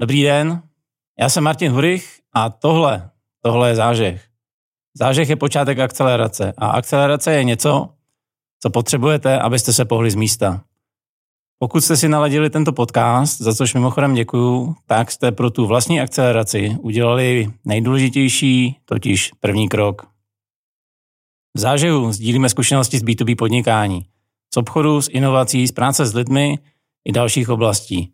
Dobrý den, já jsem Martin Hurich a tohle, tohle je zážeh. Zážeh je počátek akcelerace a akcelerace je něco, co potřebujete, abyste se pohli z místa. Pokud jste si naladili tento podcast, za což mimochodem děkuju, tak jste pro tu vlastní akceleraci udělali nejdůležitější, totiž první krok. V zážehu sdílíme zkušenosti z B2B podnikání, z obchodu, z inovací, z práce s lidmi i dalších oblastí.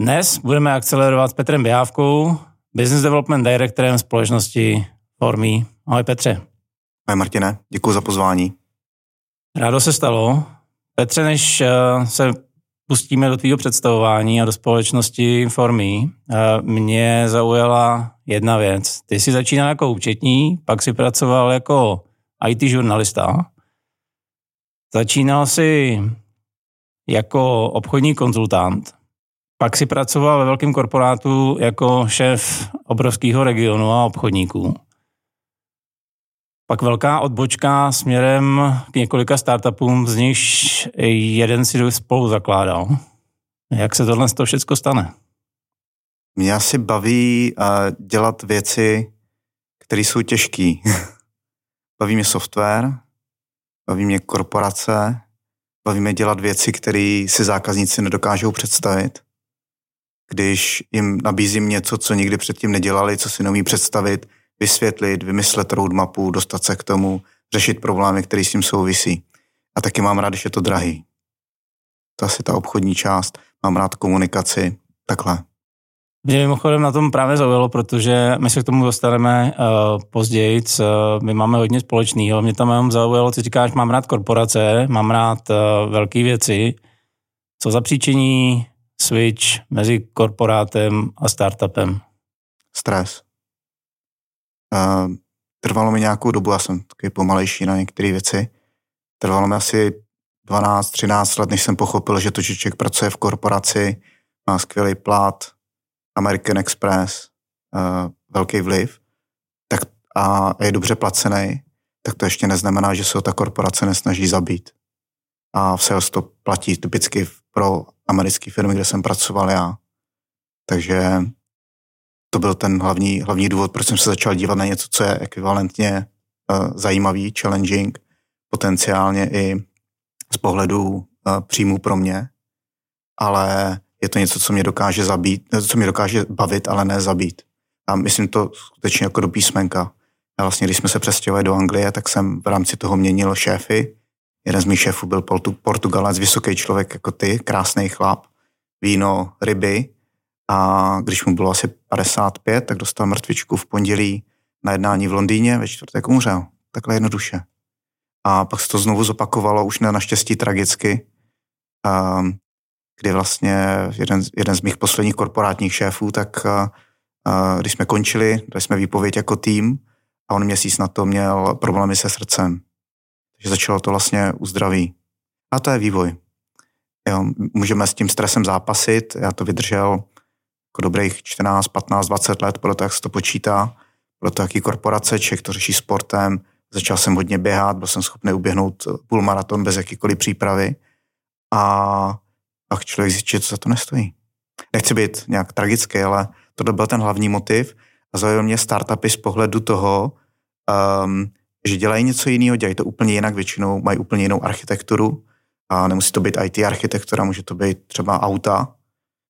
Dnes budeme akcelerovat s Petrem Běhávkou, Business Development Directorem společnosti Formy. Ahoj Petře. Ahoj Martine, děkuji za pozvání. Rádo se stalo. Petře, než eh, se pustíme do tvého představování a do společnosti Formy, eh, mě zaujala jedna věc. Ty jsi začínal jako účetní, pak si pracoval jako IT žurnalista. Začínal si jako obchodní konzultant, pak si pracoval ve velkém korporátu jako šéf obrovského regionu a obchodníků. Pak velká odbočka směrem k několika startupům, z nichž jeden si spolu zakládal. Jak se tohle toho všechno stane? Mě asi baví uh, dělat věci, které jsou těžké. baví mě software, baví mě korporace, baví mě dělat věci, které si zákazníci nedokážou představit když jim nabízím něco, co nikdy předtím nedělali, co si neumí představit, vysvětlit, vymyslet roadmapu, dostat se k tomu, řešit problémy, které s tím souvisí. A taky mám rád, když je to drahý. To asi ta obchodní část. Mám rád komunikaci, takhle. Mě mimochodem na tom právě zaujalo, protože my se k tomu dostaneme uh, později. Uh, my máme hodně společného. Mě tam jenom zaujalo, co říkáš, mám rád korporace, mám rád uh, velké věci. Co za příčiní switch mezi korporátem a startupem? Stres. Uh, trvalo mi nějakou dobu, já jsem takový pomalejší na některé věci. Trvalo mi asi 12-13 let, než jsem pochopil, že to, že člověk pracuje v korporaci, má skvělý plat, American Express, uh, velký vliv, tak a je dobře placený, tak to ještě neznamená, že se o ta korporace nesnaží zabít. A v sales to platí typicky pro americké firmy, kde jsem pracoval já. Takže to byl ten hlavní, hlavní důvod, proč jsem se začal dívat na něco, co je ekvivalentně uh, zajímavý, challenging, potenciálně i z pohledu uh, příjmů pro mě, ale je to něco, co mě dokáže zabít, co mě dokáže bavit, ale ne zabít. A myslím to skutečně jako do písmenka. Já vlastně, když jsme se přestěhovali do Anglie, tak jsem v rámci toho měnil šéfy Jeden z mých šéfů byl Portugalec, vysoký člověk jako ty, krásný chlap, víno, ryby. A když mu bylo asi 55, tak dostal mrtvičku v pondělí na jednání v Londýně, ve čtvrtek umřel. Takhle jednoduše. A pak se to znovu zopakovalo, už ne naštěstí tragicky, um, kdy vlastně jeden, jeden z mých posledních korporátních šéfů, tak uh, když jsme končili, dali jsme výpověď jako tým a on měsíc na to měl problémy se srdcem že začalo to vlastně u zdraví. A to je vývoj. Jo, můžeme s tím stresem zápasit, já to vydržel jako dobrých 14, 15, 20 let, toho, jak se to počítá, toho, jaký korporace, člověk to řeší sportem, začal jsem hodně běhat, byl jsem schopný uběhnout půl maraton bez jakýkoliv přípravy a pak člověk zjistí, to za to nestojí. Nechci být nějak tragický, ale to byl ten hlavní motiv a zaujal mě startupy z pohledu toho, um, že dělají něco jiného, dělají to úplně jinak většinou, mají úplně jinou architekturu a nemusí to být IT architektura, může to být třeba auta,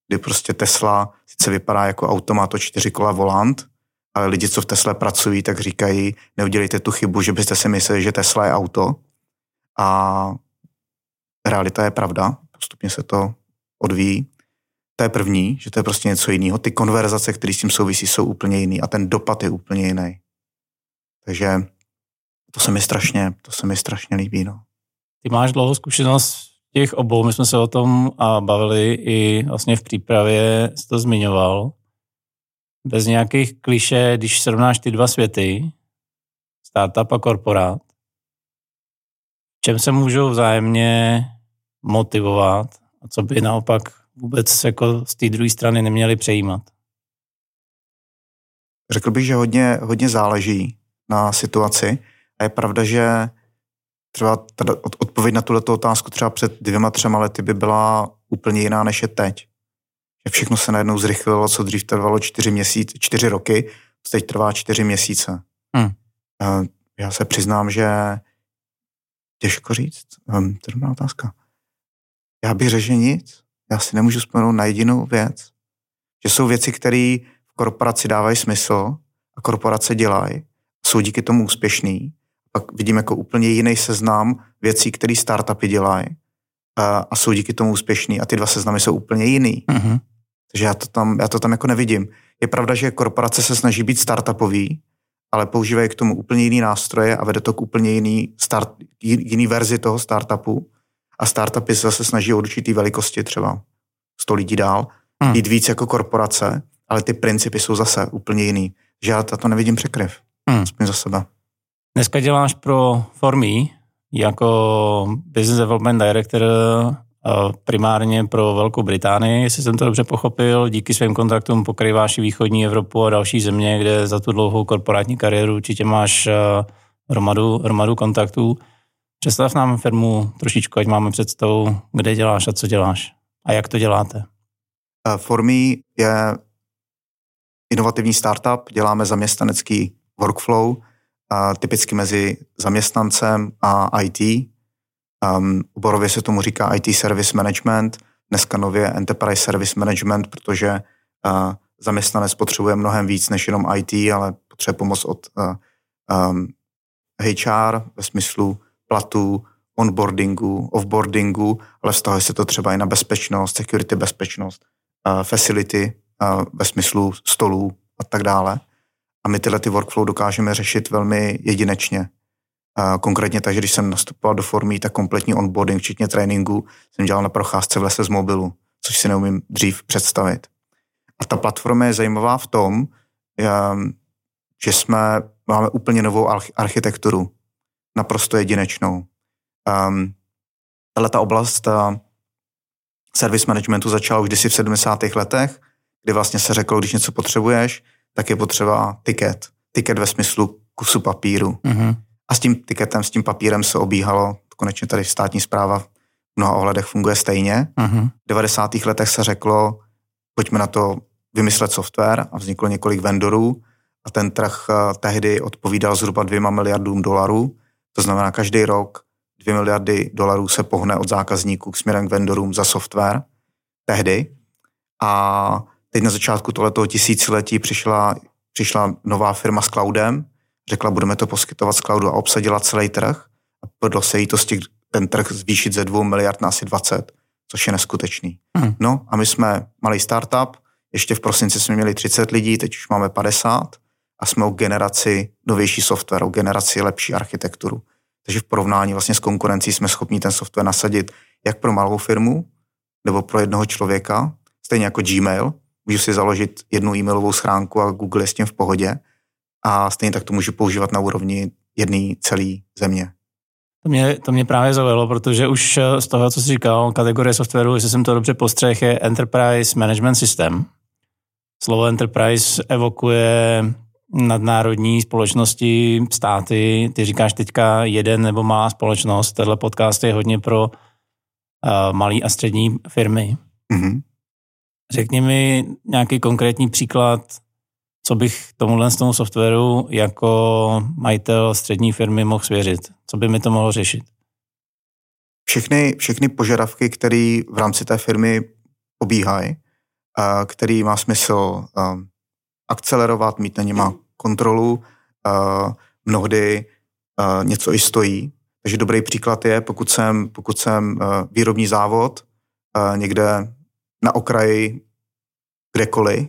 kdy prostě Tesla sice vypadá jako auto, má to čtyři kola volant, ale lidi, co v Tesle pracují, tak říkají, neudělejte tu chybu, že byste si mysleli, že Tesla je auto. A realita je pravda, postupně se to odvíjí. To je první, že to je prostě něco jiného. Ty konverzace, které s tím souvisí, jsou úplně jiný a ten dopad je úplně jiný. Takže to se mi strašně, to se mi strašně líbí. No. Ty máš dlouhou zkušenost těch obou, my jsme se o tom a bavili i vlastně v přípravě, jsi to zmiňoval. Bez nějakých kliše, když srovnáš ty dva světy, startup a korporát, čem se můžou vzájemně motivovat a co by naopak vůbec jako z té druhé strany neměli přejímat? Řekl bych, že hodně, hodně záleží na situaci. A je pravda, že třeba odpověď na tuto otázku třeba před dvěma, třema lety by byla úplně jiná, než je teď. Že všechno se najednou zrychlilo, co dřív trvalo čtyři, měsíce, čtyři roky, to teď trvá čtyři měsíce. Hmm. Já se přiznám, že těžko říct. Um, to je dobrá otázka. Já bych řekl, že nic. Já si nemůžu vzpomenout na jedinou věc. Že jsou věci, které v korporaci dávají smysl a korporace dělají. Jsou díky tomu úspěšný. Pak vidím jako úplně jiný seznam věcí, které startupy dělají a, a jsou díky tomu úspěšný. A ty dva seznamy jsou úplně jiný. Mm-hmm. Takže já to, tam, já to tam jako nevidím. Je pravda, že korporace se snaží být startupový, ale používají k tomu úplně jiný nástroje a vede to k úplně jiný, start, jiný verzi toho startupu. A startupy se zase snaží o určitý velikosti třeba 100 lidí dál, hmm. jít víc jako korporace, ale ty principy jsou zase úplně jiný. Že já to nevidím překryv. Hmm. Aspoň za sebe. Dneska děláš pro Formy jako Business Development Director primárně pro Velkou Británii, jestli jsem to dobře pochopil. Díky svým kontaktům pokrýváš i východní Evropu a další země, kde za tu dlouhou korporátní kariéru určitě máš hromadu, hromadu kontaktů. Představ nám firmu trošičku, ať máme představu, kde děláš a co děláš a jak to děláte. Formy je inovativní startup, děláme zaměstnanecký workflow, typicky mezi zaměstnancem a IT, Um, oborově se tomu říká IT Service Management, dneska nově Enterprise Service Management, protože uh, zaměstnanec potřebuje mnohem víc než jenom IT, ale potřebuje pomoc od uh, um, HR ve smyslu platů, onboardingu, offboardingu, ale vztahuje se to třeba i na bezpečnost, security bezpečnost, uh, facility uh, ve smyslu stolů a tak dále. A my tyhle ty workflow dokážeme řešit velmi jedinečně. Konkrétně tak, že když jsem nastupoval do formy, tak kompletní onboarding, včetně tréninku, jsem dělal na procházce v lese z mobilu, což si neumím dřív představit. A ta platforma je zajímavá v tom, že jsme, máme úplně novou architekturu, naprosto jedinečnou. Um, tahle ta oblast uh, service managementu začala už kdysi v 70. letech, kdy vlastně se řeklo, když něco potřebuješ, tak je potřeba tiket. Tiket ve smyslu kusu papíru. Mm-hmm. A s tím tiketem, s tím papírem se obíhalo, konečně tady státní zpráva v mnoha ohledech funguje stejně. Uh-huh. V 90. letech se řeklo, pojďme na to vymyslet software a vzniklo několik vendorů a ten trh eh, tehdy odpovídal zhruba dvěma miliardům dolarů. To znamená, každý rok dvě miliardy dolarů se pohne od zákazníků k směrem k vendorům za software tehdy. A teď na začátku tohoto tisíciletí přišla, přišla nová firma s cloudem, řekla, budeme to poskytovat z cloudu a obsadila celý trh a povedlo se jí to z těch, ten trh zvýšit ze 2 miliard na asi 20, což je neskutečný. Hmm. No a my jsme malý startup, ještě v prosinci jsme měli 30 lidí, teď už máme 50 a jsme o generaci novější software, o generaci lepší architekturu. Takže v porovnání vlastně s konkurencí jsme schopni ten software nasadit jak pro malou firmu, nebo pro jednoho člověka, stejně jako Gmail. Můžu si založit jednu e-mailovou schránku a Google je s tím v pohodě a stejně tak to můžu používat na úrovni jedné celé země. To mě, to mě právě zaujalo, protože už eh, z toho, co jsi říkal, kategorie softwaru, jestli jsem to dobře postřeh, je Enterprise Management System. Slovo Enterprise evokuje nadnárodní společnosti, státy. Ty říkáš teďka jeden nebo má společnost. Tenhle podcast je hodně pro uh, malé a střední firmy. Mm-hmm. Řekni mi nějaký konkrétní příklad co bych tomuhle z tomu softwaru jako majitel střední firmy mohl svěřit? Co by mi to mohlo řešit? Všechny, všechny požadavky, které v rámci té firmy obíhají, který má smysl akcelerovat, mít na něma kontrolu, mnohdy něco i stojí. Takže dobrý příklad je, pokud jsem, pokud jsem výrobní závod někde na okraji kdekoliv,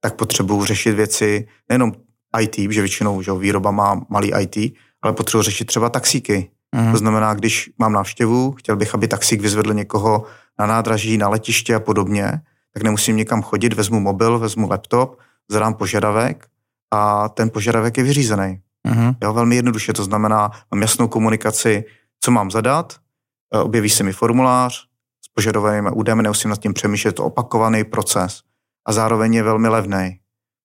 tak potřebuju řešit věci nejenom IT, že většinou že výroba má malý IT, ale potřebuji řešit třeba taxíky. Mm. To znamená, když mám návštěvu, chtěl bych, aby taxík vyzvedl někoho na nádraží, na letiště a podobně, tak nemusím někam chodit, vezmu mobil, vezmu laptop, zadám požadavek a ten požadavek je vyřízený. Mm. Jo, velmi jednoduše, to znamená, mám jasnou komunikaci, co mám zadat, e, objeví se mi formulář s požadovanými údajem, nemusím nad tím přemýšlet, to opakovaný proces a zároveň je velmi levný,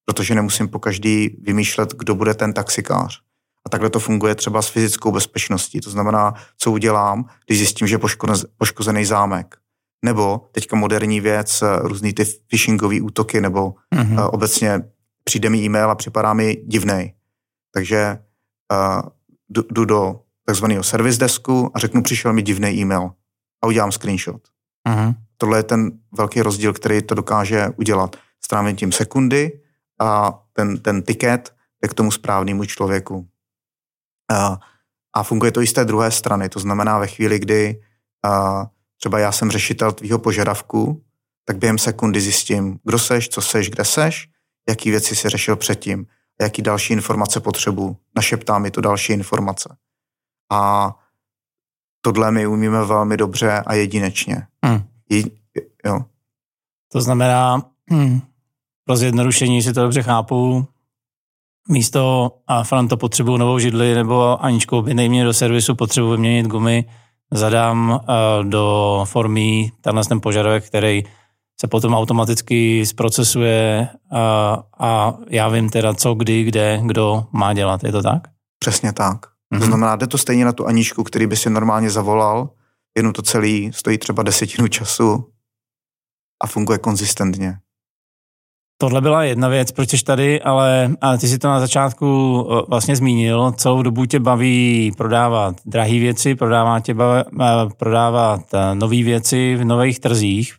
protože nemusím po každý vymýšlet, kdo bude ten taxikář. A takhle to funguje třeba s fyzickou bezpečností. To znamená, co udělám, když zjistím, že je poškozený zámek. Nebo teďka moderní věc, eh, různý ty phishingové útoky, nebo mm-hmm. obecně přijde mi e-mail a připadá mi divnej. Takže uh, jdu do takzvaného service desku a řeknu, přišel mi divný e-mail a udělám screenshot. Mm-hmm. Tohle je ten velký rozdíl, který to dokáže udělat. Strávím tím sekundy a ten, ten tiket je k tomu správnému člověku. A, a funguje to i z té druhé strany. To znamená ve chvíli, kdy a, třeba já jsem řešitel tvýho požadavku, tak během sekundy zjistím, kdo seš, co seš, kde seš, jaký věci si řešil předtím, jaký další informace potřebuji. Našeptá mi to další informace. A tohle my umíme velmi dobře a jedinečně. Hmm. Je, jo. To znamená, hmm, pro zjednodušení, si to dobře chápu, místo a Franto potřebuju novou židli nebo Aničkou by nejmě do servisu, potřebuji vyměnit gumy, zadám uh, do formy tenhle ten požadavek, který se potom automaticky zprocesuje a, a já vím teda co, kdy, kde, kdo má dělat. Je to tak? Přesně tak. Mm-hmm. To mhm. znamená, jde to stejně na tu Aničku, který by si normálně zavolal, jenom to celý stojí třeba desetinu času a funguje konzistentně. Tohle byla jedna věc, proč jsi tady, ale, ale ty si to na začátku vlastně zmínil. Celou dobu tě baví prodávat drahé věci, prodává tě baví, prodávat e, nové věci v nových trzích.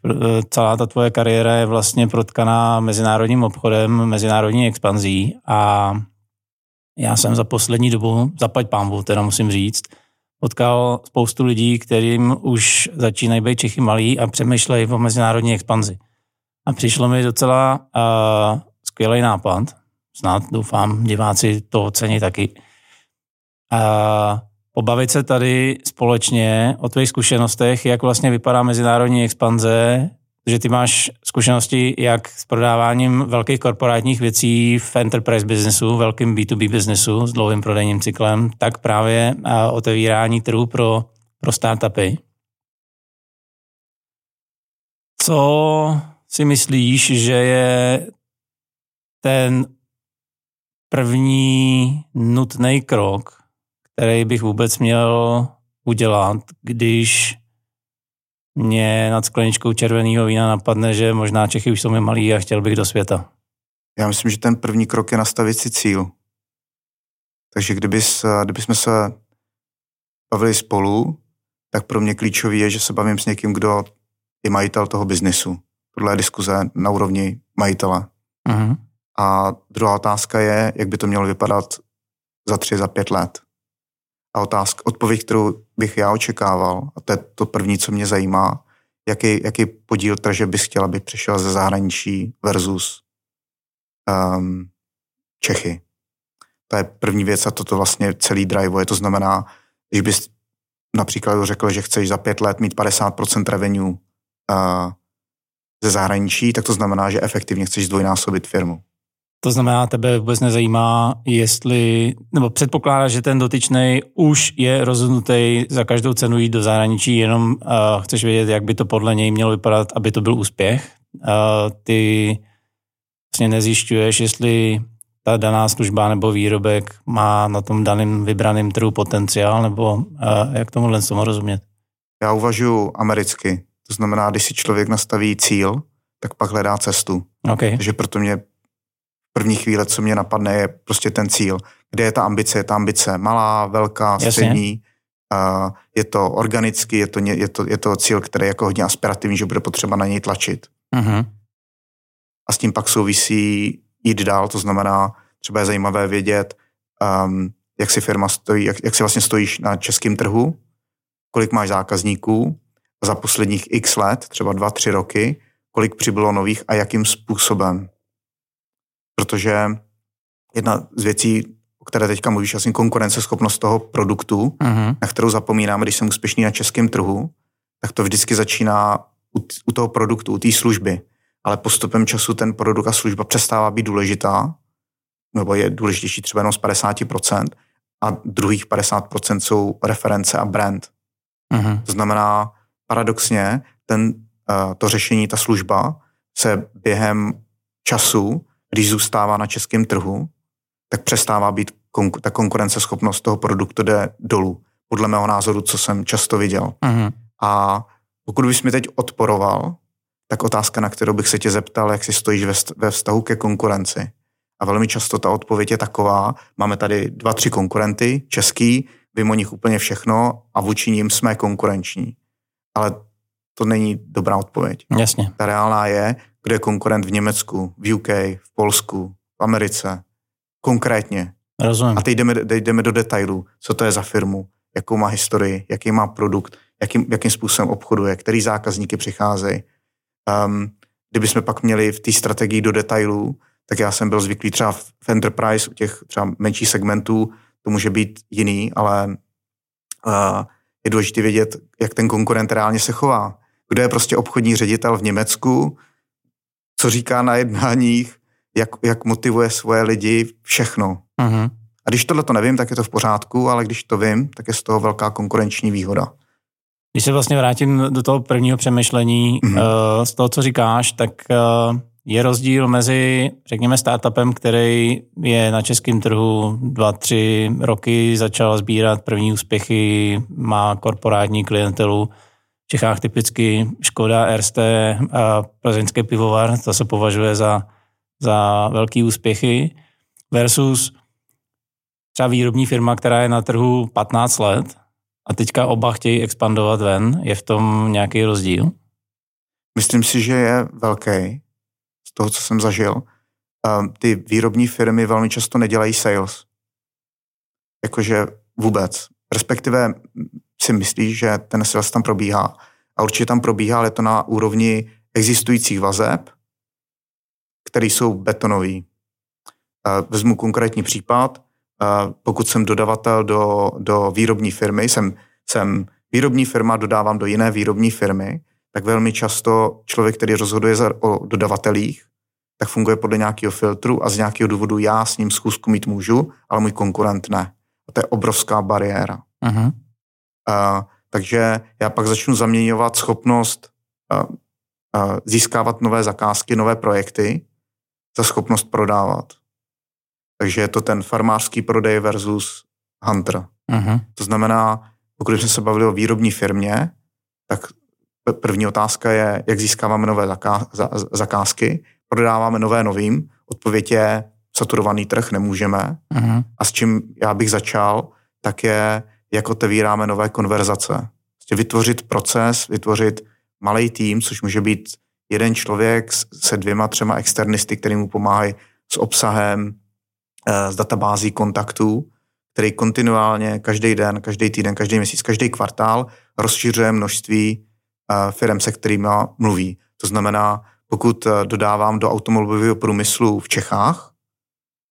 Celá ta tvoje kariéra je vlastně protkaná mezinárodním obchodem, mezinárodní expanzí a já jsem za poslední dobu, zaplať pámbu, teda musím říct, potkal spoustu lidí, kterým už začínají být Čechy malí a přemýšlejí o mezinárodní expanzi. A přišlo mi docela uh, skvělý nápad, snad doufám, diváci to ocení taky. Uh, pobavit se tady společně o tvých zkušenostech, jak vlastně vypadá mezinárodní expanze, že ty máš zkušenosti jak s prodáváním velkých korporátních věcí v enterprise businessu, velkým B2B businessu s dlouhým prodejním cyklem, tak právě otevírání trhu pro, pro startupy. Co si myslíš, že je ten první nutný krok, který bych vůbec měl udělat, když mě nad skleničkou červeného vína napadne, že možná Čechy už jsou mi malí a chtěl bych do světa. Já myslím, že ten první krok je nastavit si cíl. Takže kdybys, kdybychom se bavili spolu, tak pro mě klíčový je, že se bavím s někým, kdo je majitel toho biznesu. Tohle je diskuze na úrovni majitele. Uh-huh. A druhá otázka je, jak by to mělo vypadat za tři, za pět let. A otázka, odpověď, kterou bych já očekával, a to je to první, co mě zajímá, jaký, jaký podíl trže bys chtěl, aby přišel ze zahraničí versus um, Čechy. To je první věc a toto vlastně celý drive. Je to znamená, když bys například řekl, že chceš za pět let mít 50% revenue uh, ze zahraničí, tak to znamená, že efektivně chceš zdvojnásobit firmu. To znamená, tebe vůbec nezajímá, jestli, nebo předpokládá, že ten dotyčný už je rozhodnutý za každou cenu jít do zahraničí, jenom uh, chceš vědět, jak by to podle něj mělo vypadat, aby to byl úspěch. Uh, ty vlastně nezjišťuješ, jestli ta daná služba nebo výrobek má na tom daném vybraném trhu potenciál, nebo uh, jak tomuhle tomu rozumět? Já uvažuji americky. To znamená, když si člověk nastaví cíl, tak pak hledá cestu. Okay. Takže proto mě první chvíle, co mě napadne, je prostě ten cíl. Kde je ta ambice? Je ta ambice malá, velká, střední? Uh, je to organický, je to, je, to, je to cíl, který je jako hodně aspirativní, že bude potřeba na něj tlačit. Uh-huh. A s tím pak souvisí jít dál, to znamená, třeba je zajímavé vědět, um, jak si firma stojí, jak, jak si vlastně stojíš na českém trhu, kolik máš zákazníků za posledních x let, třeba dva, tři roky, kolik přibylo nových a jakým způsobem protože jedna z věcí, o které teďka mluvíš, asi konkurenceschopnost toho produktu, uh-huh. na kterou zapomínáme, když jsem úspěšný na českém trhu, tak to vždycky začíná u, t- u toho produktu, u té služby. Ale postupem času ten produkt a služba přestává být důležitá, nebo je důležitější třeba jenom z 50%, a druhých 50% jsou reference a brand. Uh-huh. To znamená, paradoxně, ten, uh, to řešení, ta služba se během času když zůstává na českém trhu, tak přestává být konku- ta konkurenceschopnost toho produktu jde dolů. Podle mého názoru, co jsem často viděl. Uh-huh. A pokud bys mi teď odporoval, tak otázka, na kterou bych se tě zeptal, jak si stojíš ve, ve vztahu ke konkurenci. A velmi často ta odpověď je taková, máme tady dva, tři konkurenty, český, vím o nich úplně všechno a vůči ním jsme konkurenční. Ale to není dobrá odpověď. Jasně. Ta reálná je, kde je konkurent v Německu, v UK, v Polsku, v Americe. Konkrétně. Rozumím. A teď jdeme, jdeme do detailů, co to je za firmu, jakou má historii, jaký má produkt, jakým, jakým způsobem obchoduje, který zákazníky přicházejí. Um, kdybychom pak měli v té strategii do detailů, tak já jsem byl zvyklý třeba v Enterprise, u těch třeba menších segmentů, to může být jiný, ale uh, je důležité vědět, jak ten konkurent reálně se chová. Kdo je prostě obchodní ředitel v Německu, co říká na jednáních, jak, jak motivuje svoje lidi, všechno. Uh-huh. A když tohle to nevím, tak je to v pořádku, ale když to vím, tak je z toho velká konkurenční výhoda. Když se vlastně vrátím do toho prvního přemýšlení, mm-hmm. z toho, co říkáš, tak eh, je rozdíl mezi, řekněme, startupem, který je na českém trhu dva, tři roky, začal sbírat první úspěchy, má korporátní klientelu, v Čechách typicky Škoda, Erste a plzeňské pivovar, to se považuje za, za velký úspěchy, versus třeba výrobní firma, která je na trhu 15 let a teďka oba chtějí expandovat ven. Je v tom nějaký rozdíl? Myslím si, že je velký toho, co jsem zažil. Ty výrobní firmy velmi často nedělají sales. Jakože vůbec. Respektive si myslí, že ten sales tam probíhá. A určitě tam probíhá, ale to na úrovni existujících vazeb, které jsou betonové. Vezmu konkrétní případ. Pokud jsem dodavatel do, do výrobní firmy, jsem, jsem výrobní firma, dodávám do jiné výrobní firmy, tak velmi často člověk, který rozhoduje o dodavatelích, tak funguje podle nějakého filtru a z nějakého důvodu já s ním schůzku mít můžu, ale můj konkurent ne. A to je obrovská bariéra. Uh-huh. Uh, takže já pak začnu zaměňovat schopnost uh, uh, získávat nové zakázky, nové projekty za schopnost prodávat. Takže je to ten farmářský prodej versus hunter. Uh-huh. To znamená, pokud jsme se bavili o výrobní firmě, tak první otázka je, jak získáváme nové zakázky, prodáváme nové novým. Odpověď je, saturovaný trh nemůžeme. Uh-huh. A s čím já bych začal, tak je, jak otevíráme nové konverzace. Prostě vytvořit proces, vytvořit malý tým, což může být jeden člověk se dvěma, třema externisty, který mu pomáhají s obsahem, eh, s databází kontaktů, který kontinuálně každý den, každý týden, každý měsíc, každý kvartál rozšiřuje množství firm, se kterými mluví. To znamená, pokud eh, dodávám do automobilového průmyslu v Čechách,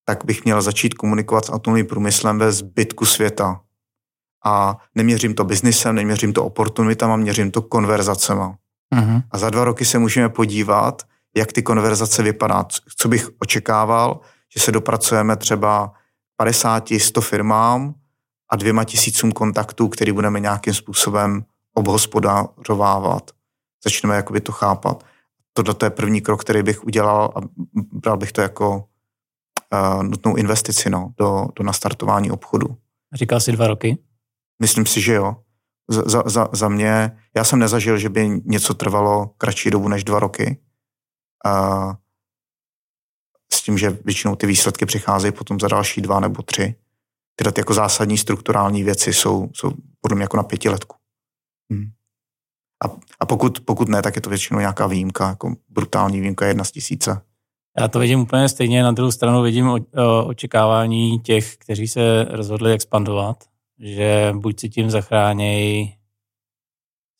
tak bych měl začít komunikovat s automobilovým průmyslem ve zbytku světa. A neměřím to biznisem, neměřím to oportunitama, měřím to konverzacema. Uh-huh. A za dva roky se můžeme podívat, jak ty konverzace vypadá. Co bych očekával, že se dopracujeme třeba 50, 100 firmám a dvěma tisícům kontaktů, který budeme nějakým způsobem obhospodarovávat. Začneme jakoby to chápat tohle je první krok, který bych udělal a bral bych to jako uh, nutnou investici no, do, do nastartování obchodu. Říkal jsi dva roky? Myslím si, že jo. Za, za, za mě, já jsem nezažil, že by něco trvalo kratší dobu než dva roky. Uh, s tím, že většinou ty výsledky přicházejí potom za další dva nebo tři. Tyhle ty jako zásadní strukturální věci jsou, jsou podle mě jako na pětiletku. Hmm. A, a pokud, pokud ne, tak je to většinou nějaká výjimka, jako brutální výjimka jedna z tisíce. Já to vidím úplně stejně, na druhou stranu vidím o, o, očekávání těch, kteří se rozhodli expandovat, že buď si tím zachránějí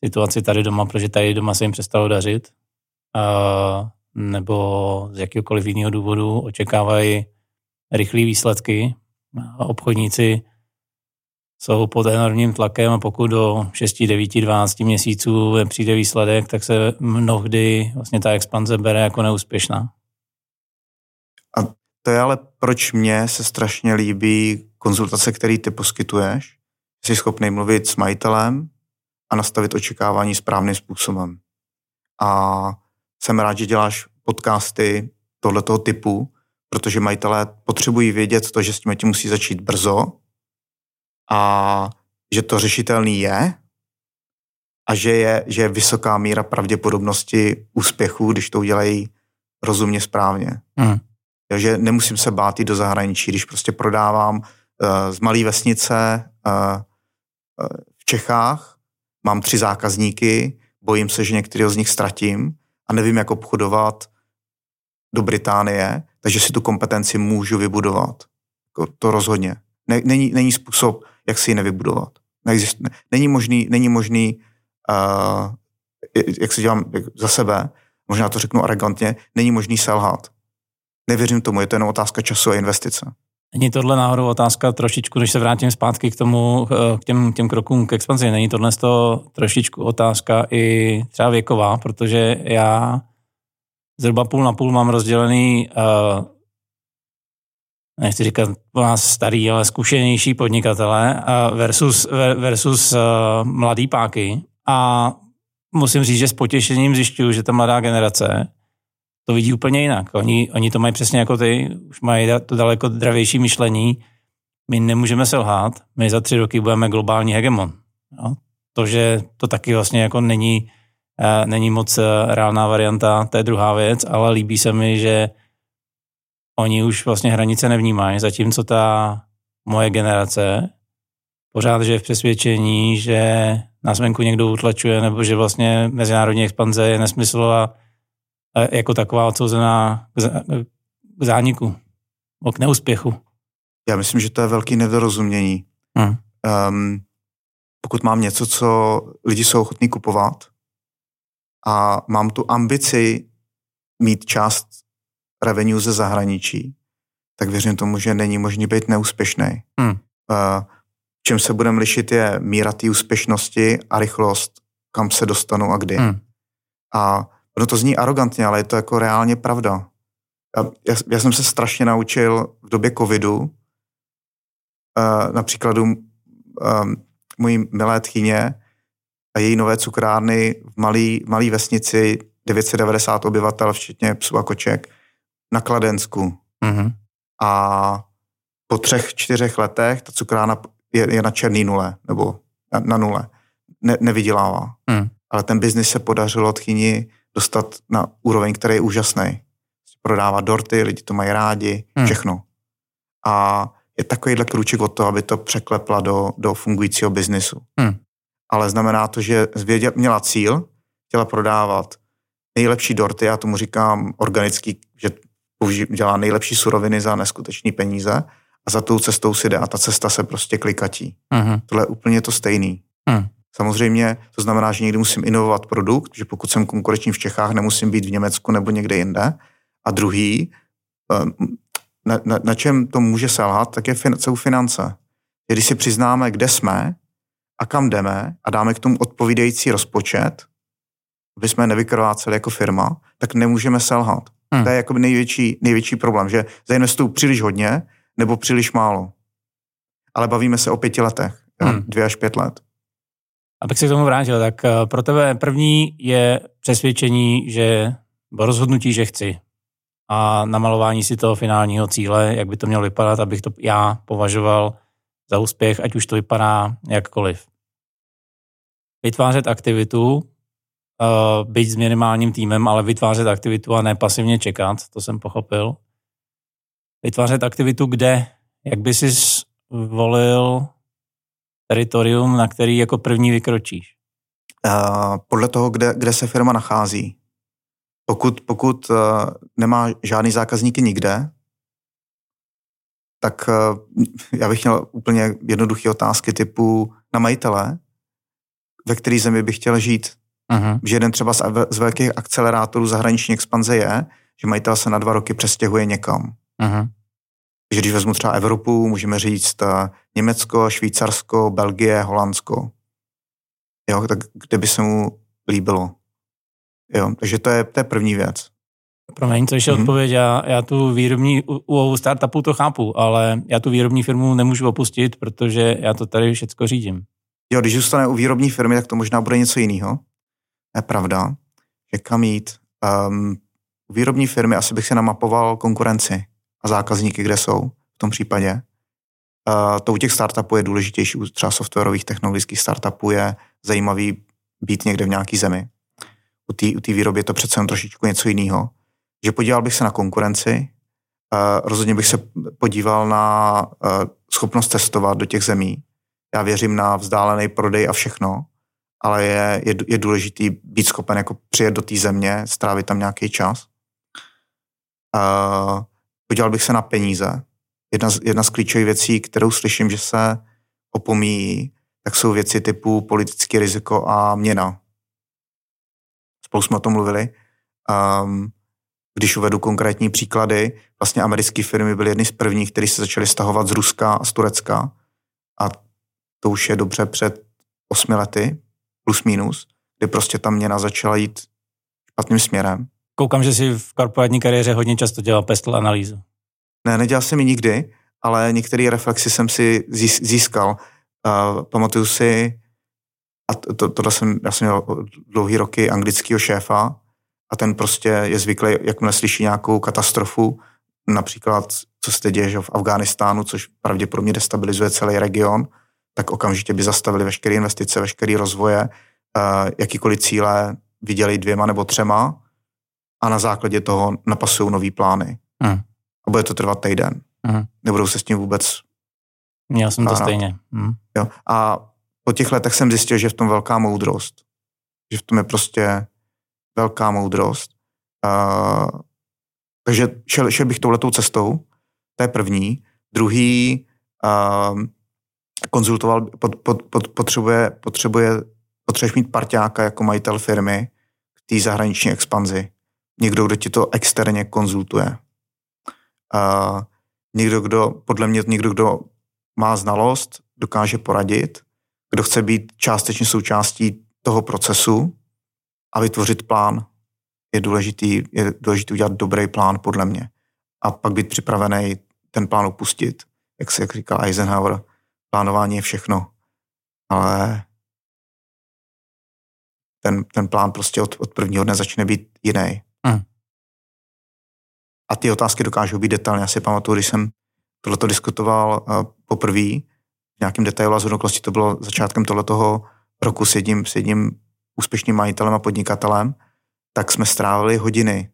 situaci tady doma, protože tady doma se jim přestalo dařit, a, nebo z jakéhokoliv jiného důvodu očekávají rychlé výsledky. Obchodníci jsou pod enormním tlakem a pokud do 6, 9, 12 měsíců přijde výsledek, tak se mnohdy vlastně ta expanze bere jako neúspěšná. A to je ale proč mně se strašně líbí konzultace, které ty poskytuješ. Jsi schopný mluvit s majitelem a nastavit očekávání správným způsobem. A jsem rád, že děláš podcasty tohletoho typu, protože majitelé potřebují vědět to, že s tím musí začít brzo a že to řešitelný je a že je, že je vysoká míra pravděpodobnosti úspěchu, když to udělají rozumně správně. Mm. Takže nemusím se bát jít do zahraničí, když prostě prodávám uh, z malé vesnice uh, uh, v Čechách, mám tři zákazníky, bojím se, že některý z nich ztratím a nevím, jak obchodovat do Británie, takže si tu kompetenci můžu vybudovat. Jako to rozhodně. Není, není způsob, jak si ji nevybudovat. Neexist, není možný, není možný uh, jak si dělám za sebe, možná to řeknu arrogantně, není možný selhat. Nevěřím tomu, je to jenom otázka času a investice. Není tohle náhodou otázka trošičku, když se vrátím zpátky k tomu, eh, k těm, těm krokům k expanzi, není tohle to trošičku otázka i třeba věková, protože já zhruba půl na půl mám rozdělený, uh, nechci říkat po nás starý, ale zkušenější podnikatele versus, versus uh, mladý páky a musím říct, že s potěšením zjišťuju, že ta mladá generace to vidí úplně jinak. Oni, oni to mají přesně jako ty, už mají to daleko zdravější myšlení. My nemůžeme selhát, my za tři roky budeme globální hegemon. Jo? To, že to taky vlastně jako není, uh, není moc uh, reálná varianta, to je druhá věc, ale líbí se mi, že oni už vlastně hranice nevnímají, zatímco ta moje generace pořád že v přesvědčení, že nás venku někdo utlačuje, nebo že vlastně mezinárodní expanze je nesmysl a jako taková odsouzená k zániku, k neúspěchu. Já myslím, že to je velký nedorozumění. Hmm. Um, pokud mám něco, co lidi jsou ochotní kupovat a mám tu ambici mít část revenue ze zahraničí, tak věřím tomu, že není možný být neúspěšný. Hmm. Uh, čím se budeme lišit je míra té úspěšnosti a rychlost, kam se dostanu a kdy. Hmm. A ono to zní arrogantně, ale je to jako reálně pravda. Já, já, já jsem se strašně naučil v době covidu, uh, na příkladu um, mojí milé tchyně a její nové cukrárny v malý, malý vesnici 990 obyvatel, včetně psů a koček, na Kladensku. Mm-hmm. A po třech, čtyřech letech ta cukrárna je, je na černý nule, nebo na, na nule. Ne, nevydělává. Mm. Ale ten biznis se podařilo tchyni dostat na úroveň, který je úžasný. Prodává dorty, lidi to mají rádi, hmm. všechno. A je takovýhle krůček od toho, aby to překlepla do, do fungujícího biznisu. Hmm. Ale znamená to, že zvěděl, měla cíl, chtěla prodávat nejlepší dorty, já tomu říkám organický, že dělá nejlepší suroviny za neskutečné peníze a za tou cestou si jde a ta cesta se prostě klikatí. Hmm. Tohle je úplně to stejný. Hmm. Samozřejmě to znamená, že někdy musím inovovat produkt, že pokud jsem konkurenční v Čechách, nemusím být v Německu nebo někde jinde. A druhý, ehm, na, na, na čem to může selhat, tak je fin, jsou finance. Když si přiznáme, kde jsme a kam jdeme a dáme k tomu odpovídající rozpočet, aby jsme nevykrváceli jako firma, tak nemůžeme selhat. Hmm. To je jako největší, největší problém, že zainvestuju příliš hodně nebo příliš málo. Ale bavíme se o pěti letech, hmm. dvě až pět let. Abych se k tomu vrátil, tak eh, pro tebe první je přesvědčení, že rozhodnutí, že chci a namalování si toho finálního cíle, jak by to mělo vypadat, abych to já považoval za úspěch, ať už to vypadá jakkoliv. Vytvářet aktivitu, eh, být s minimálním týmem, ale vytvářet aktivitu a ne pasivně čekat, to jsem pochopil. Vytvářet aktivitu kde, jak by si volil teritorium, na který jako první vykročíš? Uh, podle toho, kde, kde se firma nachází. Pokud, pokud uh, nemá žádný zákazníky nikde, tak uh, já bych měl úplně jednoduché otázky typu na majitele, ve které zemi bych chtěl žít. Uh-huh. Že jeden třeba z, z velkých akcelerátorů zahraniční expanze je, že majitel se na dva roky přestěhuje někam. Uh-huh. Takže když vezmu třeba Evropu, můžeme říct eh, Německo, Švýcarsko, Belgie, Holandsko. Jo, tak kde by se mu líbilo. Jo, takže to je, to je první věc. Promiň, to ještě mm-hmm. odpověď. Já, já tu výrobní, u, u startupu to chápu, ale já tu výrobní firmu nemůžu opustit, protože já to tady všechno řídím. Jo, když zůstane u výrobní firmy, tak to možná bude něco jiného. Je pravda, že kam jít. Um, výrobní firmy asi bych se namapoval konkurenci a zákazníky, kde jsou v tom případě. Uh, to u těch startupů je důležitější, u třeba softwarových technologických startupů je zajímavý být někde v nějaký zemi. U té u výroby je to přece jen trošičku něco jiného. Že podíval bych se na konkurenci, uh, rozhodně bych se podíval na uh, schopnost testovat do těch zemí. Já věřím na vzdálený prodej a všechno, ale je, je, je důležitý být schopen jako přijet do té země, strávit tam nějaký čas. Uh, podíval bych se na peníze. Jedna z, jedna z klíčových věcí, kterou slyším, že se opomíjí, tak jsou věci typu politické riziko a měna. Spolu jsme o tom mluvili. Um, když uvedu konkrétní příklady, vlastně americké firmy byly jedny z prvních, které se začaly stahovat z Ruska a z Turecka. A to už je dobře před osmi lety, plus minus, kdy prostě ta měna začala jít špatným směrem. Koukám, že si v korporátní kariéře hodně často dělal pestel analýzu. Ne, nedělal jsem ji nikdy, ale některé reflexy jsem si získal. Uh, pamatuju si, a to, to, tohle jsem, já jsem měl dlouhý roky anglického šéfa a ten prostě je zvyklý, jakmile slyší nějakou katastrofu, například co se děje že v Afghánistánu, což pravděpodobně destabilizuje celý region, tak okamžitě by zastavili veškeré investice, veškeré rozvoje, uh, jakýkoliv cíle viděli dvěma nebo třema a na základě toho napasují nový plány. Hmm. A bude to trvat týden. Hmm. Nebudou se s tím vůbec Měl jsem to stejně. Hmm. Jo. A po těch letech jsem zjistil, že je v tom velká moudrost. Že v tom je prostě velká moudrost. Uh, takže šel, šel bych touhletou cestou. To je první. Druhý, uh, konzultoval, pot, pot, pot, potřebuje, potřebuje, potřebuješ mít parťáka jako majitel firmy k té zahraniční expanzi. Někdo, kdo ti to externě konzultuje. Uh, někdo, kdo, podle mě někdo, kdo má znalost, dokáže poradit, kdo chce být částečně součástí toho procesu a vytvořit plán. Je důležitý, je důležitý udělat dobrý plán, podle mě. A pak být připravený ten plán opustit. Jak se jak říkal Eisenhower, plánování je všechno, ale ten, ten plán prostě od, od prvního dne začne být jiný. Hmm. A ty otázky dokážou být detailně. Já si pamatuju, když jsem tohleto diskutoval uh, poprvé v nějakém detailu a zhodnoklosti, to bylo začátkem tohletoho roku s jedním, s jedním úspěšným majitelem a podnikatelem, tak jsme strávili hodiny.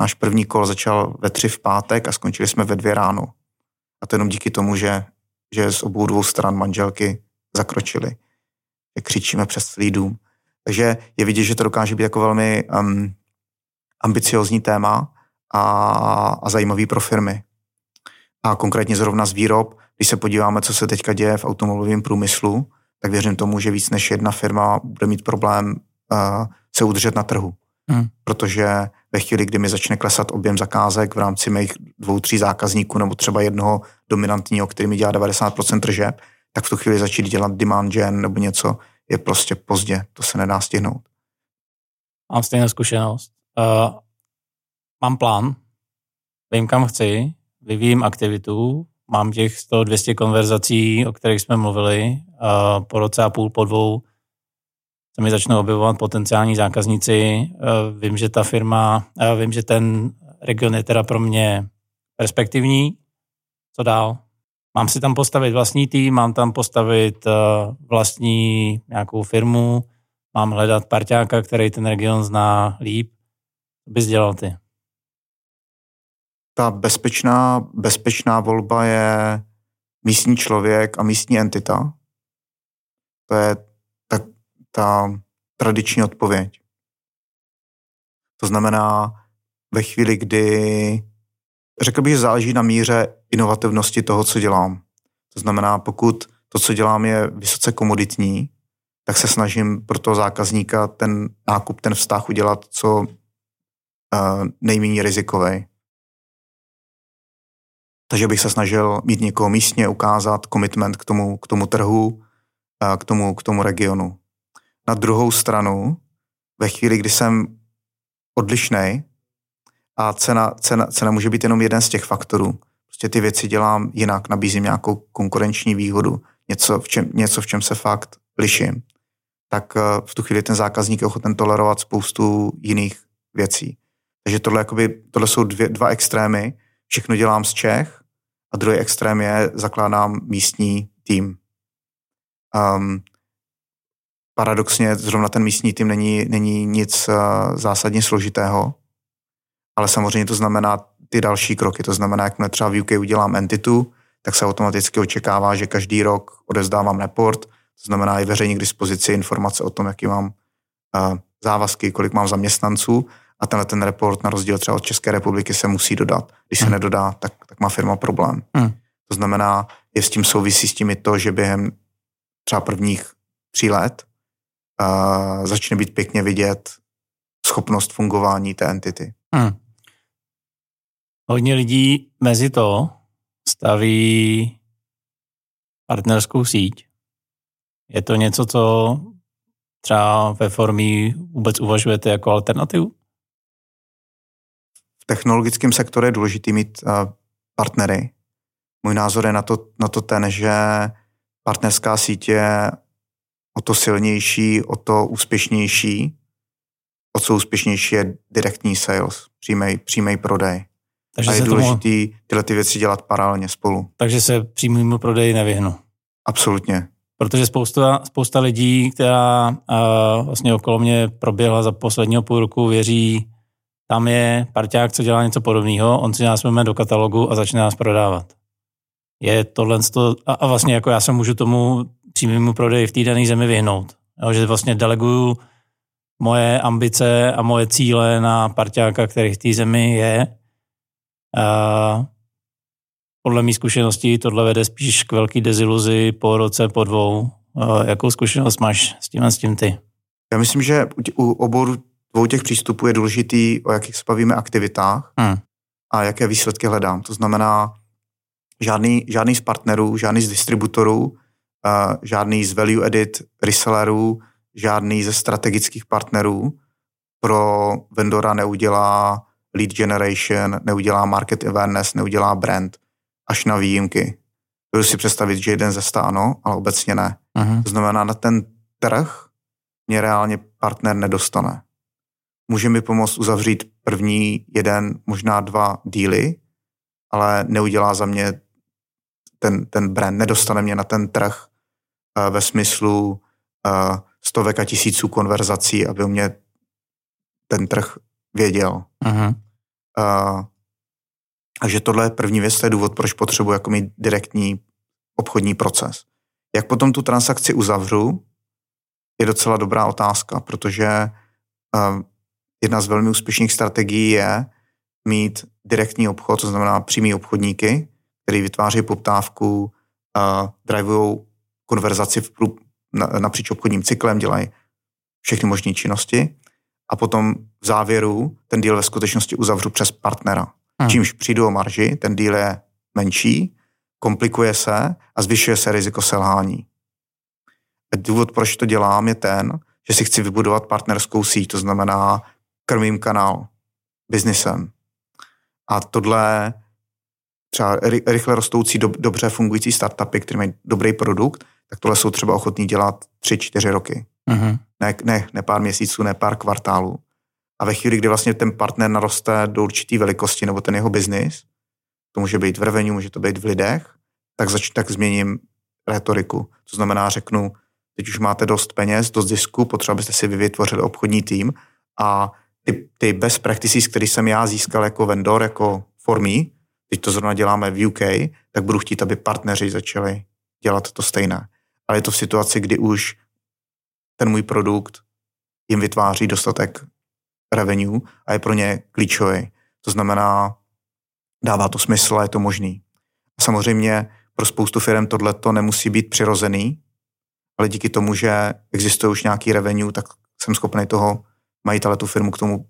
Náš první kol začal ve tři v pátek a skončili jsme ve dvě ráno. A to jenom díky tomu, že že z obou dvou stran manželky zakročily. Jak křičíme přes celý dům. Takže je vidět, že to dokáže být jako velmi um, ambiciozní téma a, a zajímavý pro firmy. A konkrétně zrovna z výrob, když se podíváme, co se teďka děje v automobilovém průmyslu, tak věřím tomu, že víc než jedna firma bude mít problém uh, se udržet na trhu. Hmm. Protože ve chvíli, kdy mi začne klesat objem zakázek v rámci mých dvou, tří zákazníků nebo třeba jednoho dominantního, který mi dělá 90% tržeb, tak v tu chvíli začít dělat demand gen nebo něco je prostě pozdě, to se nedá stihnout. Mám stejnou zkušenost. Uh, mám plán, vím, kam chci, vyvíjím aktivitu, mám těch 100-200 konverzací, o kterých jsme mluvili, uh, po roce a půl, po dvou se mi začnou objevovat potenciální zákazníci. Eh, vím, že ta firma, eh, vím, že ten region je teda pro mě perspektivní. Co dál? Mám si tam postavit vlastní tým, mám tam postavit eh, vlastní nějakou firmu, mám hledat parťáka, který ten region zná líp. Co bys dělal ty? Ta bezpečná, bezpečná volba je místní člověk a místní entita. To je ta tradiční odpověď. To znamená, ve chvíli, kdy řekl bych, že záleží na míře inovativnosti toho, co dělám. To znamená, pokud to, co dělám, je vysoce komoditní, tak se snažím pro toho zákazníka ten nákup, ten vztah udělat co uh, nejméně rizikový. Takže bych se snažil mít někoho místně, ukázat commitment k tomu, k tomu trhu, uh, k tomu, k tomu regionu. Na druhou stranu, ve chvíli, kdy jsem odlišný a cena, cena, cena může být jenom jeden z těch faktorů, prostě ty věci dělám jinak, nabízím nějakou konkurenční výhodu, něco v čem, něco, v čem se fakt liším, tak eh, v tu chvíli ten zákazník je ochoten tolerovat spoustu jiných věcí. Takže tohle, jakoby, tohle jsou dvě, dva extrémy, všechno dělám z Čech a druhý extrém je, zakládám místní tým. Um, paradoxně zrovna ten místní tým není, není nic uh, zásadně složitého, ale samozřejmě to znamená ty další kroky. To znamená, jak třeba v UK udělám entitu, tak se automaticky očekává, že každý rok odezdávám report, to znamená i veřejně k dispozici informace o tom, jaký mám uh, závazky, kolik mám zaměstnanců a tenhle ten report na rozdíl třeba od České republiky se musí dodat. Když se hmm. nedodá, tak, tak má firma problém. Hmm. To znamená, je s tím souvisí s tím i to, že během třeba prvních tří let uh, začne být pěkně vidět schopnost fungování té entity. Hmm. Hodně lidí mezi to staví partnerskou síť. Je to něco, co třeba ve formě vůbec uvažujete jako alternativu? V technologickém sektoru je důležité mít uh, partnery. Můj názor je na to, na to ten, že partnerská síť je o to silnější, o to úspěšnější, o co úspěšnější je direktní sales, přímý, přímý prodej. Takže a je důležité tomu... tyhle ty věci dělat paralelně spolu. Takže se přímému prodeji nevyhnu. Absolutně. Protože spousta, spousta lidí, která uh, vlastně okolo mě proběhla za posledního půl roku, věří, tam je parťák, co dělá něco podobného, on si nás do katalogu a začne nás prodávat. Je tohle, a, a vlastně jako já se můžu tomu přímému prodeji v té dané zemi vyhnout. Jo, že vlastně deleguju moje ambice a moje cíle na parťáka, který v té zemi je a podle mých zkušeností tohle vede spíš k velký deziluzi po roce, po dvou. A jakou zkušenost máš s tím a s tím ty? Já myslím, že u oboru dvou těch přístupů je důležitý, o jakých se bavíme aktivitách hmm. a jaké výsledky hledám. To znamená, žádný, žádný z partnerů, žádný z distributorů, uh, žádný z value edit resellerů, žádný ze strategických partnerů pro vendora neudělá lead generation, neudělá market awareness, neudělá brand, až na výjimky. Budu si představit, že jeden ze stáno, ale obecně ne. Uh-huh. To znamená, na ten trh mě reálně partner nedostane. Může mi pomoct uzavřít první jeden, možná dva díly, ale neudělá za mě ten, ten brand, nedostane mě na ten trh ve smyslu stovek a tisíců konverzací, aby mě ten trh věděl. Uh-huh. Uh, a že tohle je první věc, to je důvod, proč potřebuji jako mít direktní obchodní proces. Jak potom tu transakci uzavřu, je docela dobrá otázka, protože uh, jedna z velmi úspěšných strategií je mít direktní obchod, to znamená přímý obchodníky, který vytváří poptávku, uh, drivují konverzaci v prů, na, napříč obchodním cyklem, dělají všechny možné činnosti a potom v závěru ten díl ve skutečnosti uzavřu přes partnera. Hmm. Čímž přijdu o marži, ten díl je menší, komplikuje se a zvyšuje se riziko selhání. A důvod, proč to dělám, je ten, že si chci vybudovat partnerskou síť, to znamená krmím kanál biznisem. A tohle třeba rychle rostoucí, dobře fungující startupy, které mají dobrý produkt, tak tohle jsou třeba ochotní dělat 3-4 roky. Uh-huh. Ne, ne, ne pár měsíců, ne pár kvartálů. A ve chvíli, kdy vlastně ten partner naroste do určité velikosti nebo ten jeho biznis, to může být v revenue, může to být v lidech, tak, zač, tak změním retoriku. To znamená, řeknu, teď už máte dost peněz, dost zisku, potřeba byste si vytvořili obchodní tým a ty, ty best practices, který jsem já získal jako vendor, jako for me, teď to zrovna děláme v UK, tak budu chtít, aby partneři začali dělat to stejné. Ale je to v situaci, kdy už ten můj produkt jim vytváří dostatek revenue a je pro ně klíčový. To znamená, dává to smysl a je to možný. A samozřejmě pro spoustu firm tohle to nemusí být přirozený, ale díky tomu, že existuje už nějaký revenue, tak jsem schopný toho majitele tu firmu k tomu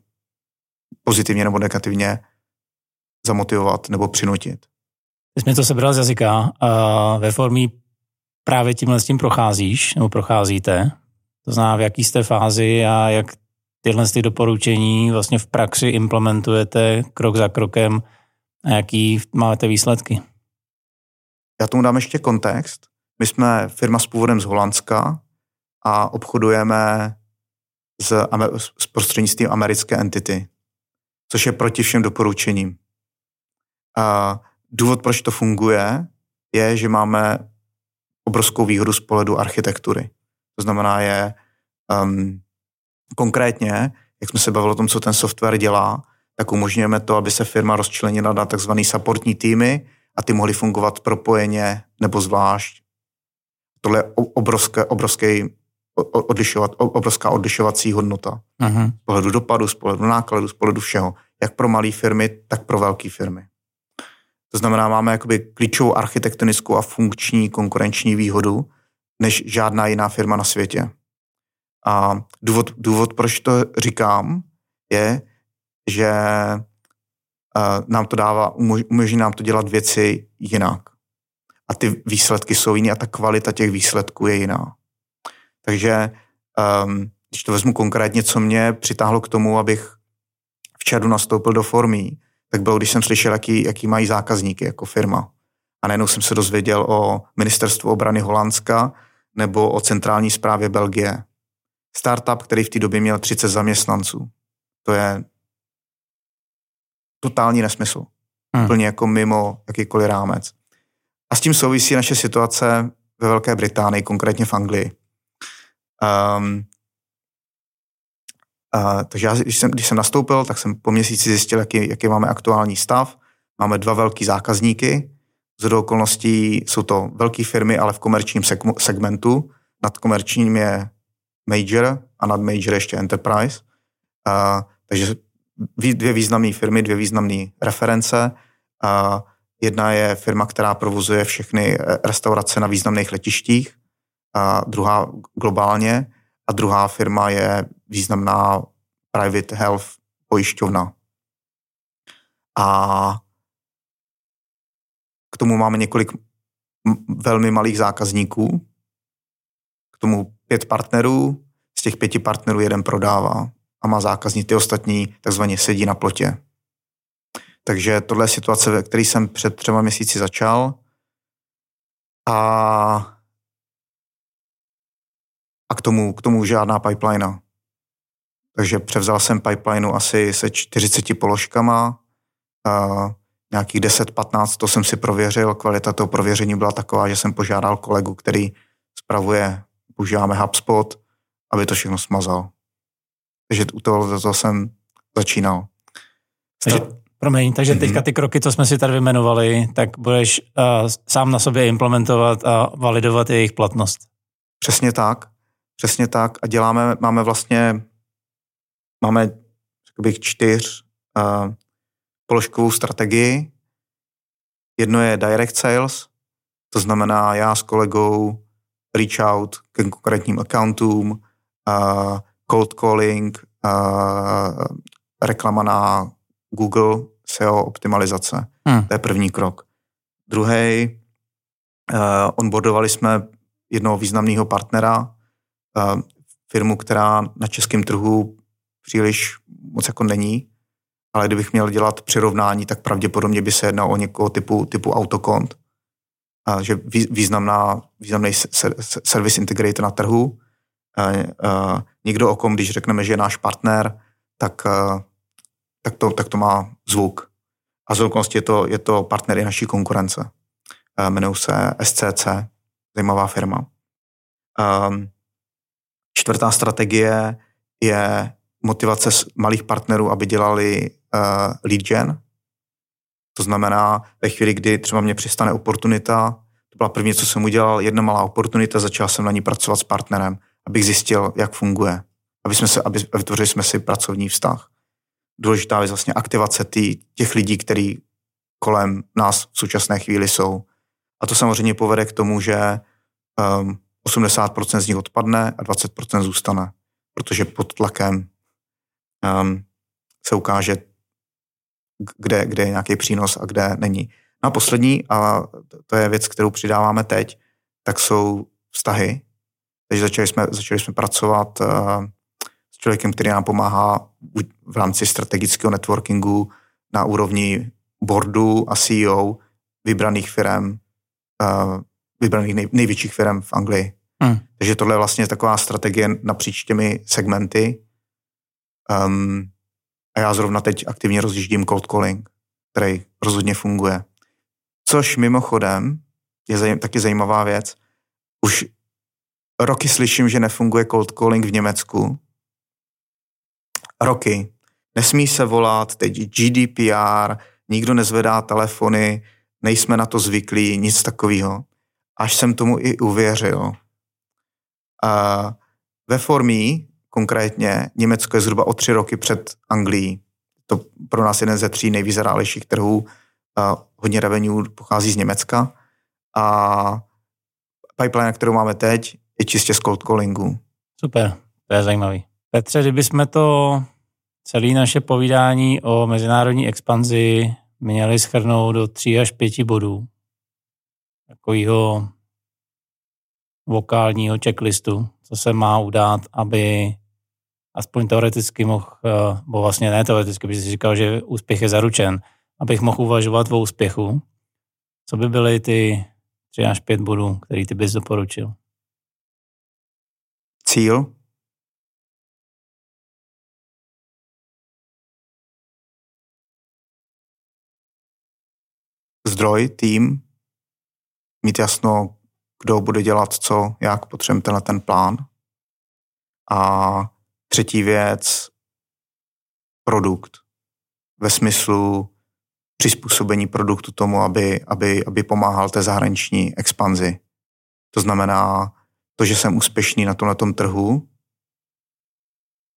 pozitivně nebo negativně zamotivovat nebo přinutit. Ty jsi mi to sebral z jazyka. Uh, ve formě právě tímhle s tím procházíš nebo procházíte. To znamená, v jaký jste fázi a jak tyhle ty doporučení vlastně v praxi implementujete krok za krokem a jaký máte výsledky? Já tomu dám ještě kontext. My jsme firma s původem z Holandska a obchodujeme s, s prostřednictvím americké entity, což je proti všem doporučením. A důvod, proč to funguje, je, že máme obrovskou výhodu z pohledu architektury. To znamená, je um, konkrétně, jak jsme se bavili o tom, co ten software dělá, tak umožňujeme to, aby se firma rozčlenila na tzv. supportní týmy a ty mohly fungovat propojeně nebo zvlášť. Tohle je obrovské, obrovský odlišovat, obrovská odlišovací hodnota. Uh-huh. Z pohledu dopadu, z pohledu nákladu, z pohledu všeho. Jak pro malé firmy, tak pro velké firmy. To znamená, máme jakoby klíčovou architektonickou a funkční konkurenční výhodu, než žádná jiná firma na světě. A důvod, důvod proč to říkám, je, že uh, nám to dává, umožní nám to dělat věci jinak. A ty výsledky jsou jiné a ta kvalita těch výsledků je jiná. Takže um, když to vezmu konkrétně, co mě přitáhlo k tomu, abych v čadu nastoupil do formy, tak bylo, když jsem slyšel, jaký, jaký mají zákazníky jako firma. A najednou jsem se dozvěděl o ministerstvu obrany Holandska nebo o centrální správě Belgie. Startup, který v té době měl 30 zaměstnanců. To je totální nesmysl. Hmm. Úplně jako mimo jakýkoliv rámec. A s tím souvisí naše situace ve Velké Británii, konkrétně v Anglii. Um, uh, takže já, když jsem, když jsem nastoupil, tak jsem po měsíci zjistil, jaký, jaký máme aktuální stav. Máme dva velký zákazníky. Z do okolností jsou to velké firmy, ale v komerčním segmentu. Nad komerčním je Major a nad Major ještě Enterprise. Uh, takže dvě významné firmy, dvě významné reference. Uh, jedna je firma, která provozuje všechny restaurace na významných letištích a druhá globálně a druhá firma je významná private health pojišťovna. A k tomu máme několik velmi malých zákazníků, k tomu pět partnerů, z těch pěti partnerů jeden prodává a má zákazníky, ty ostatní takzvaně sedí na plotě. Takže tohle je situace, ve které jsem před třema měsíci začal a a k tomu, k tomu žádná pipeline. Takže převzal jsem pipeline asi se 40 položkama, a nějakých 10-15, to jsem si prověřil, kvalita toho prověření byla taková, že jsem požádal kolegu, který spravuje, používáme HubSpot, aby to všechno smazal. Takže u toho to jsem začínal. Takže, promiň, takže teďka mhm. ty kroky, co jsme si tady vymenovali, tak budeš uh, sám na sobě implementovat a validovat jejich platnost. Přesně tak. Přesně tak a děláme, máme vlastně, máme, řekl bych, čtyř uh, položkovou strategii. Jedno je direct sales, to znamená já s kolegou reach out k konkrétním accountům, uh, cold calling, uh, reklama na Google, SEO optimalizace. Hmm. To je první krok. Druhý, uh, onboardovali jsme jednoho významného partnera, firmu, která na českém trhu příliš moc jako není, ale kdybych měl dělat přirovnání, tak pravděpodobně by se jednalo o někoho typu, typu autokont, a že významná, významný service integrator na trhu. A někdo o kom, když řekneme, že je náš partner, tak, tak, to, tak to má zvuk. A z je to, je to partner i naší konkurence. Jmenují se SCC, zajímavá firma. Um, Čtvrtá strategie je motivace malých partnerů, aby dělali uh, lead gen. To znamená, ve chvíli, kdy třeba mě přistane oportunita, to byla první, co jsem udělal, jedna malá oportunita, začal jsem na ní pracovat s partnerem, abych zjistil, jak funguje. Aby, jsme se, aby vytvořili jsme si pracovní vztah. Důležitá je vlastně aktivace tý, těch lidí, kteří kolem nás v současné chvíli jsou. A to samozřejmě povede k tomu, že um, 80% z nich odpadne a 20% zůstane, protože pod tlakem um, se ukáže, kde, kde je nějaký přínos a kde není. No a poslední, a to je věc, kterou přidáváme teď, tak jsou vztahy. Takže začali jsme, začali jsme pracovat uh, s člověkem, který nám pomáhá v rámci strategického networkingu na úrovni boardu a CEO vybraných firm uh, vybraných nej, největších firm v Anglii. Hmm. Takže tohle je vlastně taková strategie napříč těmi segmenty. Um, a já zrovna teď aktivně rozjíždím cold calling. který rozhodně funguje. Což mimochodem je zaj- taky zajímavá věc. Už roky slyším, že nefunguje cold calling v Německu. Roky. Nesmí se volat, teď GDPR, nikdo nezvedá telefony, nejsme na to zvyklí, nic takového. Až jsem tomu i uvěřil. A ve formí konkrétně Německo je zhruba o tři roky před Anglií. To pro nás jeden ze tří nejvýzrálejších trhů. A hodně revenue pochází z Německa. A pipeline, kterou máme teď, je čistě z cold callingu. Super, to je zajímavý. Petře, kdybychom to celé naše povídání o mezinárodní expanzi měli schrnout do tří až pěti bodů. Takového vokálního checklistu, co se má udát, aby aspoň teoreticky mohl, eh, bo vlastně ne teoreticky, protože jsi říkal, že úspěch je zaručen, abych mohl uvažovat o úspěchu. Co by byly ty tři až pět bodů, který ty bys doporučil? Cíl, zdroj, tým, mít jasno, kdo bude dělat co, jak potřebujeme tenhle ten plán. A třetí věc, produkt. Ve smyslu přizpůsobení produktu tomu, aby, aby, aby pomáhal té zahraniční expanzi. To znamená, to, že jsem úspěšný na tomhle trhu,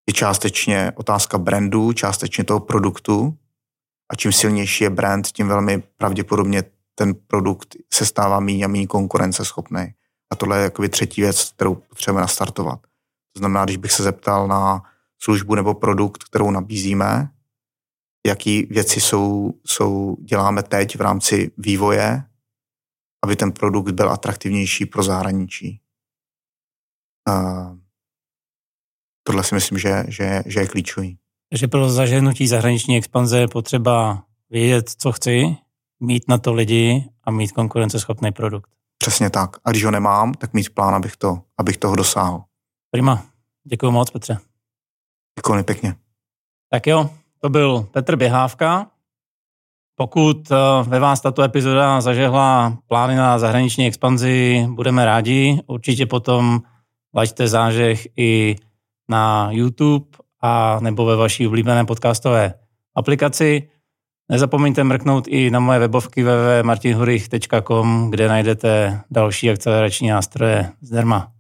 je částečně otázka brandu, částečně toho produktu, a čím silnější je brand, tím velmi pravděpodobně ten produkt se stává méně a méně konkurenceschopný. A tohle je jakoby třetí věc, kterou potřebujeme nastartovat. To znamená, když bych se zeptal na službu nebo produkt, kterou nabízíme, jaký věci jsou, jsou, děláme teď v rámci vývoje, aby ten produkt byl atraktivnější pro zahraničí. Uh, tohle si myslím, že, že, že je klíčový. Takže pro zaženutí zahraniční expanze je potřeba vědět, co chci, mít na to lidi a mít konkurenceschopný produkt. Přesně tak. A když ho nemám, tak mít plán, abych, to, abych toho dosáhl. Prima. Děkuji moc, Petře. Děkuji pěkně. Tak jo, to byl Petr Běhávka. Pokud eh, ve vás tato epizoda zažehla plány na zahraniční expanzi, budeme rádi. Určitě potom laďte zážeh i na YouTube a nebo ve vaší oblíbené podcastové aplikaci. Nezapomeňte mrknout i na moje webovky www.martinhurich.com, kde najdete další akcelerační nástroje zdarma.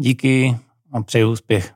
Díky a přeju úspěch.